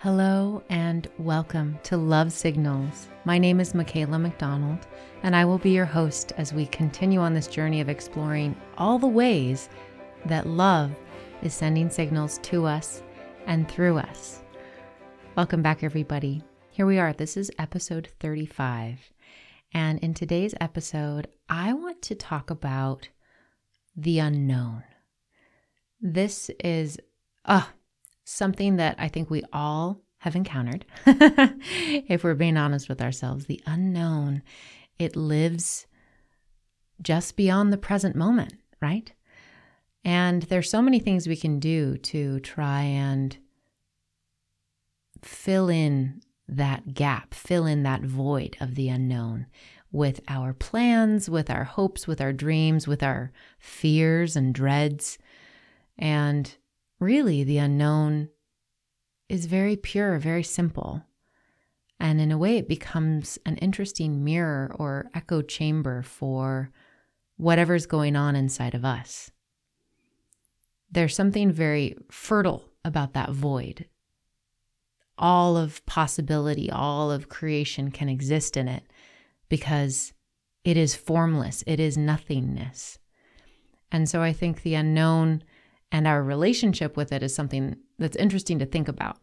Hello and welcome to Love Signals. My name is Makayla McDonald, and I will be your host as we continue on this journey of exploring all the ways that love is sending signals to us and through us. Welcome back, everybody. Here we are. This is episode 35. And in today's episode, I want to talk about the unknown. This is, uh, something that I think we all have encountered. if we're being honest with ourselves, the unknown, it lives just beyond the present moment, right? And there's so many things we can do to try and fill in that gap, fill in that void of the unknown with our plans, with our hopes, with our dreams, with our fears and dreads. And really, the unknown is very pure, very simple. And in a way, it becomes an interesting mirror or echo chamber for whatever's going on inside of us. There's something very fertile about that void. All of possibility, all of creation can exist in it because it is formless, it is nothingness. And so I think the unknown and our relationship with it is something that's interesting to think about.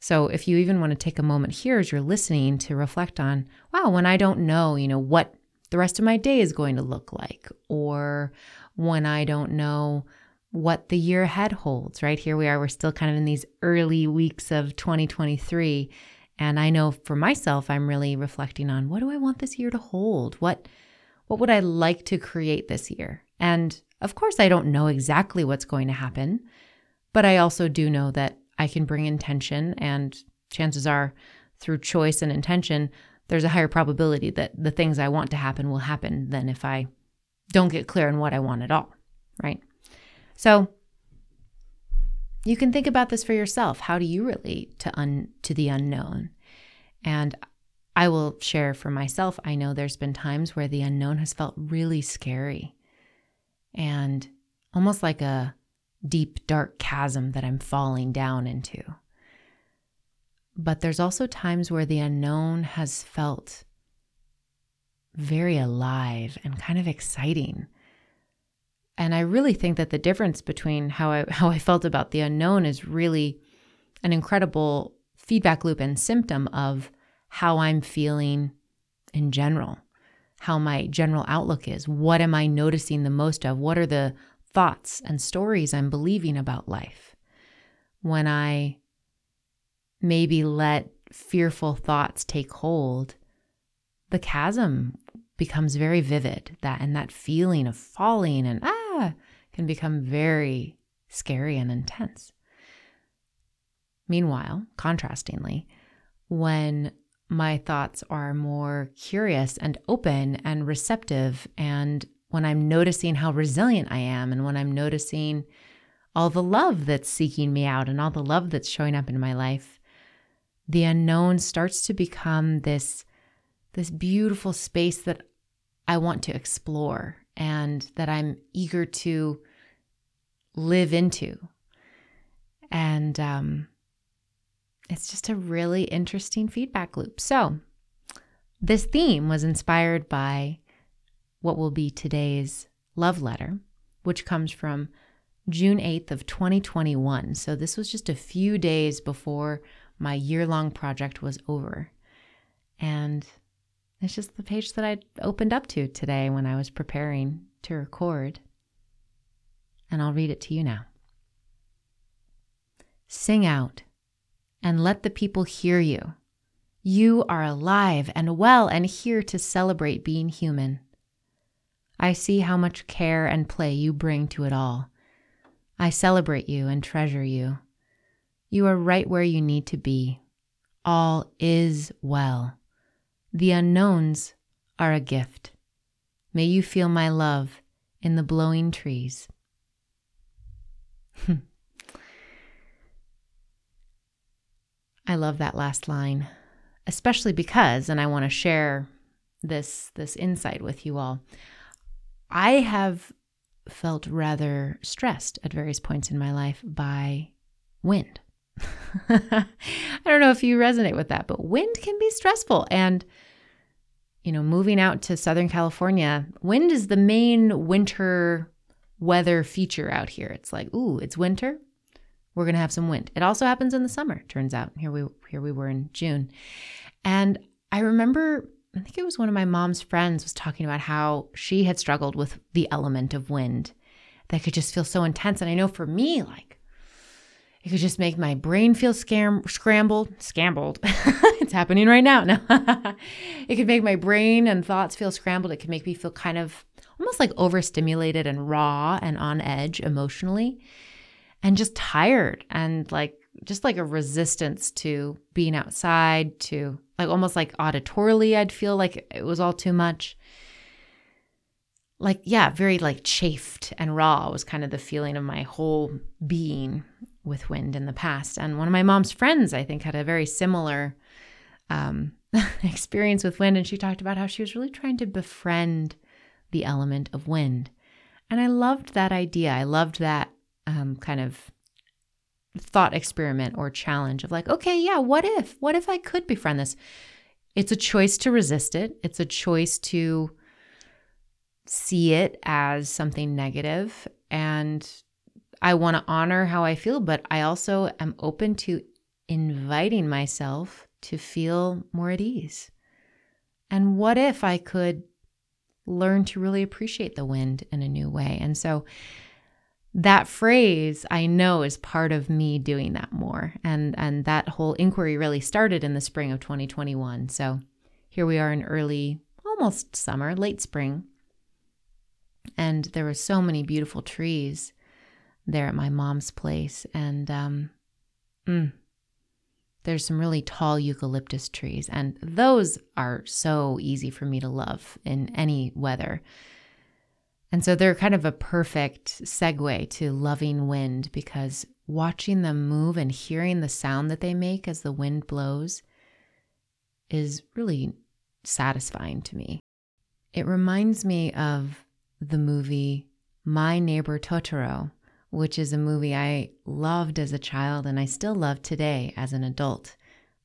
So if you even want to take a moment here as you're listening to reflect on, wow, when I don't know, you know, what the rest of my day is going to look like, or when I don't know what the year ahead holds, right? Here we are, we're still kind of in these early weeks of 2023. And I know for myself, I'm really reflecting on what do I want this year to hold? What what would I like to create this year? And of course, I don't know exactly what's going to happen, but I also do know that I can bring intention, and chances are, through choice and intention, there's a higher probability that the things I want to happen will happen than if I don't get clear on what I want at all, right? So, you can think about this for yourself. How do you relate to un- to the unknown? And I will share for myself, I know there's been times where the unknown has felt really scary and almost like a deep, dark chasm that I'm falling down into. But there's also times where the unknown has felt very alive and kind of exciting. And I really think that the difference between how I how I felt about the unknown is really an incredible feedback loop and symptom of how I'm feeling in general how my general outlook is. What am I noticing the most of? What are the thoughts and stories I'm believing about life? When I maybe let fearful thoughts take hold, the chasm becomes very vivid. That and that feeling of falling and ah can become very scary and intense. Meanwhile, contrastingly, when my thoughts are more curious and open and receptive. And when I'm noticing how resilient I am, and when I'm noticing all the love that's seeking me out and all the love that's showing up in my life, the unknown starts to become this, this beautiful space that I want to explore and that I'm eager to live into. And um, it's just a really interesting feedback loop. So, this theme was inspired by what will be today's love letter, which comes from June 8th of 2021. So this was just a few days before my year-long project was over. And it's just the page that I opened up to today when I was preparing to record. And I'll read it to you now. Sing out and let the people hear you. You are alive and well and here to celebrate being human. I see how much care and play you bring to it all. I celebrate you and treasure you. You are right where you need to be. All is well. The unknowns are a gift. May you feel my love in the blowing trees. I love that last line, especially because, and I want to share this this insight with you all. I have felt rather stressed at various points in my life by wind. I don't know if you resonate with that, but wind can be stressful. And, you know, moving out to Southern California, wind is the main winter weather feature out here. It's like, ooh, it's winter. We're going to have some wind. It also happens in the summer, turns out. Here we here we were in June. And I remember I think it was one of my mom's friends was talking about how she had struggled with the element of wind that could just feel so intense. And I know for me, like, it could just make my brain feel scam- scrambled, scrambled. it's happening right now. No, it could make my brain and thoughts feel scrambled. It could make me feel kind of almost like overstimulated and raw and on edge emotionally and just tired and like just like a resistance to being outside to like almost like auditorily i'd feel like it was all too much. Like yeah very like chafed and raw was kind of the feeling of my whole being with wind in the past. And one of my mom's friends i think had a very similar um, experience with wind and she talked about how she was really trying to befriend the element of wind. And i loved that idea. I loved that um, kind of thought experiment or challenge of like, okay, yeah, what if? What if I could befriend this? It's a choice to resist it. It's a choice to see it as something negative and I want to honor how I feel, but I also am open to inviting myself to feel more at ease. And what if I could learn to really appreciate the wind in a new way? And so that phrase I know is part of me doing that more. And and that whole inquiry really started in the spring of 2021. So here we are in early almost summer, late spring. And there were so many beautiful trees there at my mom's place and um mm, there's some really tall eucalyptus trees and those are so easy for me to love in any weather. And so they're kind of a perfect segue to loving wind because watching them move and hearing the sound that they make as the wind blows is really satisfying to me. It reminds me of the movie My Neighbor Totoro, which is a movie I loved as a child and I still love today as an adult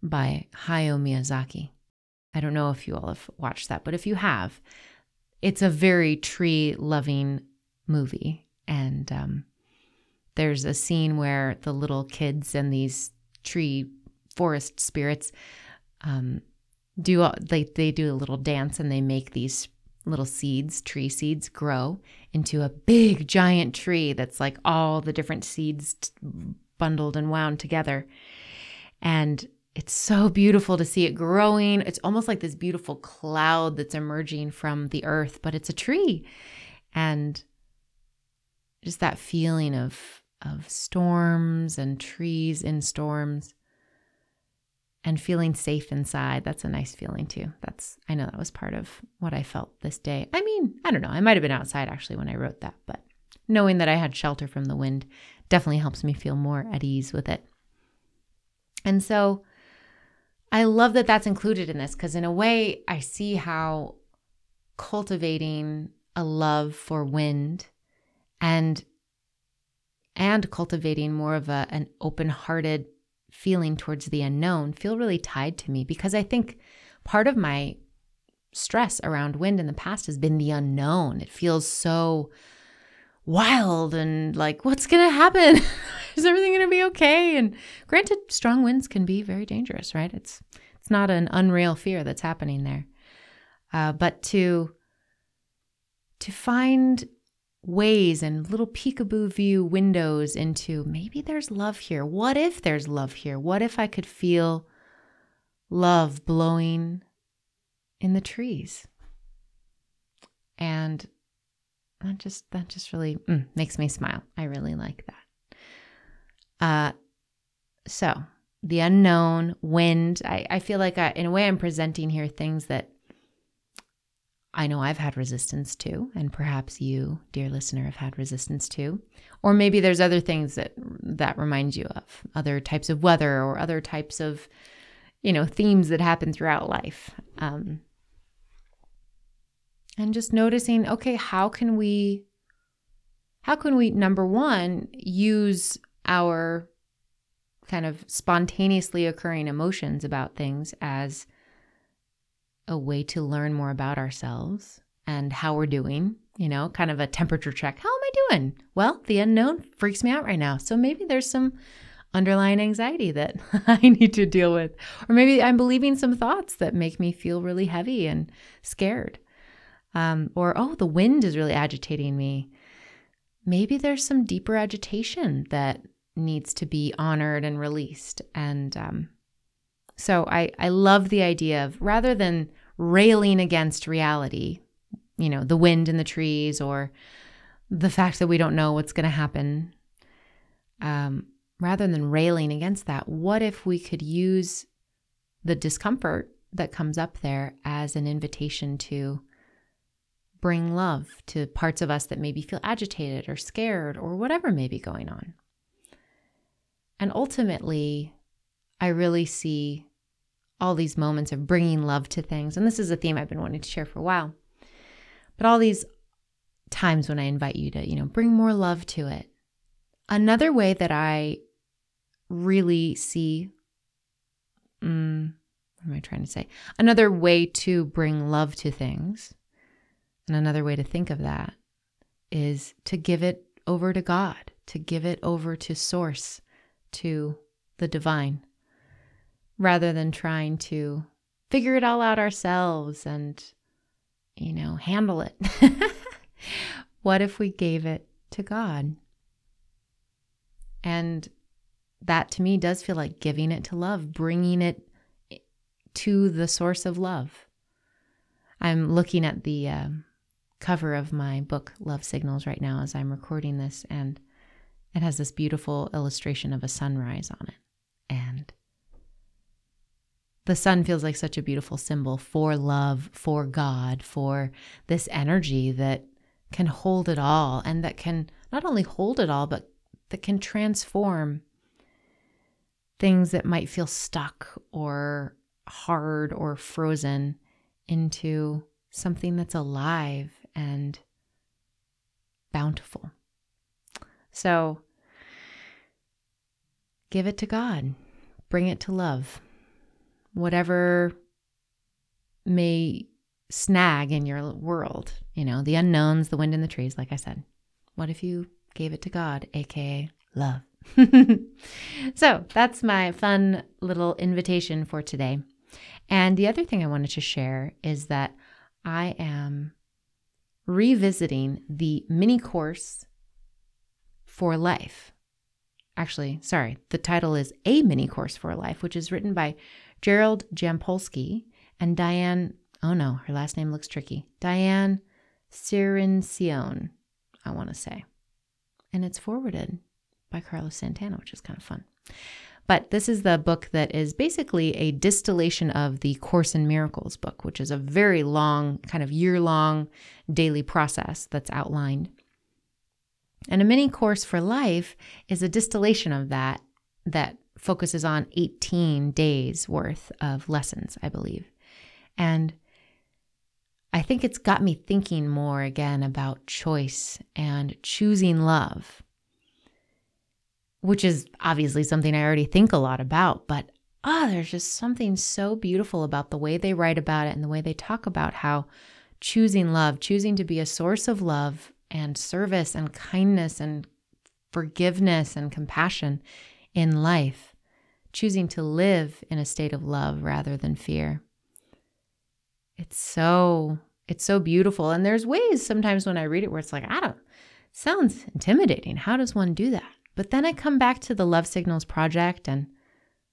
by Hayao Miyazaki. I don't know if you all have watched that, but if you have, it's a very tree loving movie. And um, there's a scene where the little kids and these tree forest spirits um, do they, they do a little dance and they make these little seeds, tree seeds, grow into a big giant tree that's like all the different seeds bundled and wound together. And it's so beautiful to see it growing. It's almost like this beautiful cloud that's emerging from the earth, but it's a tree. And just that feeling of of storms and trees in storms and feeling safe inside. That's a nice feeling too. That's I know that was part of what I felt this day. I mean, I don't know. I might have been outside actually when I wrote that, but knowing that I had shelter from the wind definitely helps me feel more at ease with it. And so I love that that's included in this because, in a way, I see how cultivating a love for wind and and cultivating more of a, an open-hearted feeling towards the unknown feel really tied to me because I think part of my stress around wind in the past has been the unknown. It feels so wild and like, what's going to happen? Is everything going to be okay? And granted, strong winds can be very dangerous, right? It's it's not an unreal fear that's happening there. Uh, but to to find ways and little peekaboo view windows into maybe there's love here. What if there's love here? What if I could feel love blowing in the trees? And that just that just really mm, makes me smile. I really like that. Uh, so the unknown, wind. I, I feel like I, in a way I'm presenting here things that I know I've had resistance to, and perhaps you, dear listener, have had resistance to. Or maybe there's other things that that remind you of other types of weather or other types of, you know, themes that happen throughout life. Um, and just noticing okay how can we how can we number one use our kind of spontaneously occurring emotions about things as a way to learn more about ourselves and how we're doing, you know, kind of a temperature check. How am I doing? Well, the unknown freaks me out right now. So maybe there's some underlying anxiety that I need to deal with. Or maybe I'm believing some thoughts that make me feel really heavy and scared. Um, or, oh, the wind is really agitating me. Maybe there's some deeper agitation that needs to be honored and released. And um, so I, I love the idea of rather than railing against reality, you know, the wind in the trees or the fact that we don't know what's going to happen, um, rather than railing against that, what if we could use the discomfort that comes up there as an invitation to bring love to parts of us that maybe feel agitated or scared or whatever may be going on? And ultimately, I really see all these moments of bringing love to things. And this is a theme I've been wanting to share for a while. But all these times when I invite you to, you know, bring more love to it. Another way that I really see, mm, what am I trying to say? Another way to bring love to things, and another way to think of that is to give it over to God, to give it over to Source, to the divine, rather than trying to figure it all out ourselves and, you know, handle it. what if we gave it to God? And that to me does feel like giving it to love, bringing it to the source of love. I'm looking at the uh, cover of my book, Love Signals, right now as I'm recording this, and it has this beautiful illustration of a sunrise on it. And the sun feels like such a beautiful symbol for love, for God, for this energy that can hold it all and that can not only hold it all, but that can transform things that might feel stuck or hard or frozen into something that's alive and bountiful. So give it to God, bring it to love. Whatever may snag in your world, you know, the unknowns, the wind in the trees, like I said. What if you gave it to God, aka love? so that's my fun little invitation for today. And the other thing I wanted to share is that I am revisiting the mini course for life. Actually, sorry, the title is A Mini Course for Life, which is written by Gerald Jampolsky and Diane. Oh no, her last name looks tricky. Diane Cirincione, I want to say. And it's forwarded by Carlos Santana, which is kind of fun. But this is the book that is basically a distillation of the Course in Miracles book, which is a very long, kind of year long daily process that's outlined. And a mini course for life is a distillation of that that focuses on 18 days worth of lessons, I believe. And I think it's got me thinking more again about choice and choosing love, which is obviously something I already think a lot about, but ah, oh, there's just something so beautiful about the way they write about it and the way they talk about how choosing love, choosing to be a source of love and service and kindness and forgiveness and compassion in life, choosing to live in a state of love rather than fear. It's so it's so beautiful and there's ways sometimes when I read it where it's like I don't sounds intimidating. How does one do that? But then I come back to the Love Signals project and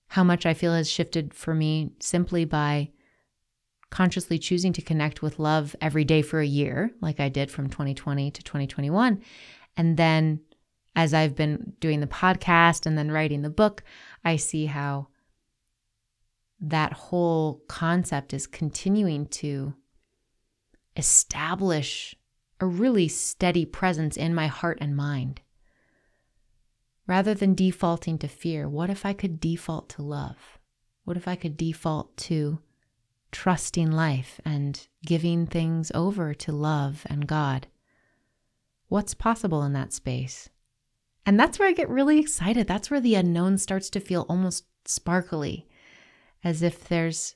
how much I feel has shifted for me simply by consciously choosing to connect with love every day for a year, like I did from 2020 to 2021. And then as I've been doing the podcast and then writing the book, I see how that whole concept is continuing to establish a really steady presence in my heart and mind. Rather than defaulting to fear, what if I could default to love? What if I could default to trusting life and giving things over to love and God. What's possible in that space? And that's where I get really excited. That's where the unknown starts to feel almost sparkly, as if there's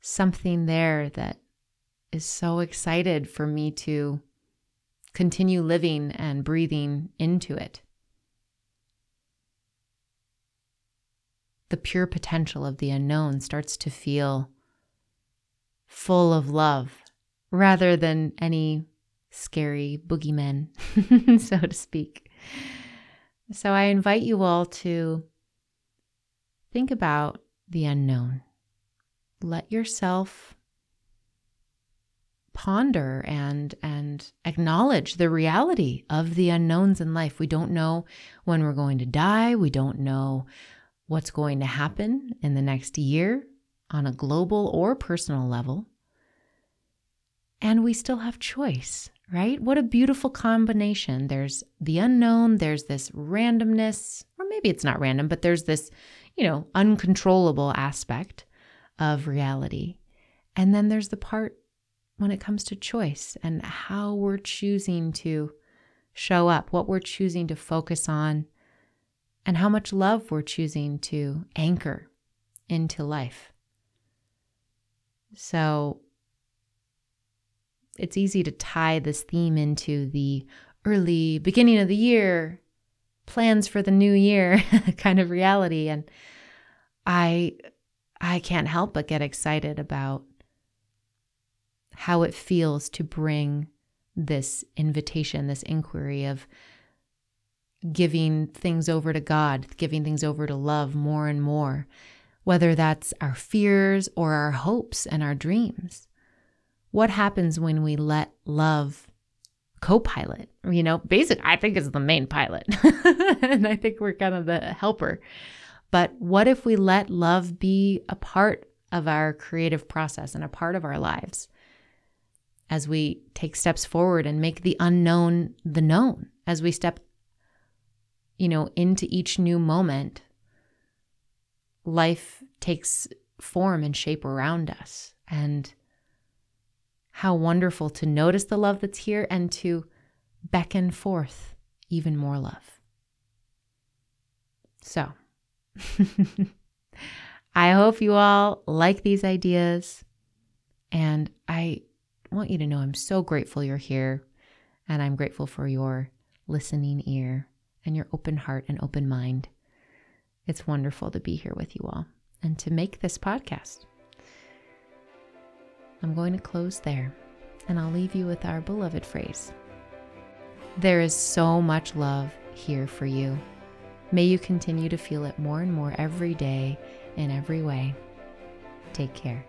something there that is so excited for me to continue living and breathing into it. The pure potential of the unknown starts to feel full of love rather than any scary boogeymen, so to speak. So I invite you all to think about the unknown. Let yourself ponder and and acknowledge the reality of the unknowns in life. We don't know when we're going to die. We don't know what's going to happen in the next year on a global or personal level. And we still have choice right? What a beautiful combination. There's the unknown, there's this randomness, or maybe it's not random, but there's this, you know, uncontrollable aspect of reality. And then there's the part when it comes to choice and how we're choosing to show up, what we're choosing to focus on, and how much love we're choosing to anchor into life. So, it's easy to tie this theme into the early beginning of the year plans for the new year kind of reality and i i can't help but get excited about how it feels to bring this invitation this inquiry of giving things over to god giving things over to love more and more whether that's our fears or our hopes and our dreams. What happens when we let love co-pilot? You know basic i think is the main pilot. And i think we're kind of the helper. But what if we let love be a part of our creative process and a part of our lives as we take steps forward and make the unknown the known as we step you know into each new moment life takes form and shape around us and how wonderful to notice the love that's here and to beckon forth even more love. So, I hope you all like these ideas. And I want you to know I'm so grateful you're here. And I'm grateful for your listening ear and your open heart and open mind. It's wonderful to be here with you all and to make this podcast. I'm going to close there, and I'll leave you with our beloved phrase There is so much love here for you. May you continue to feel it more and more every day in every way. Take care.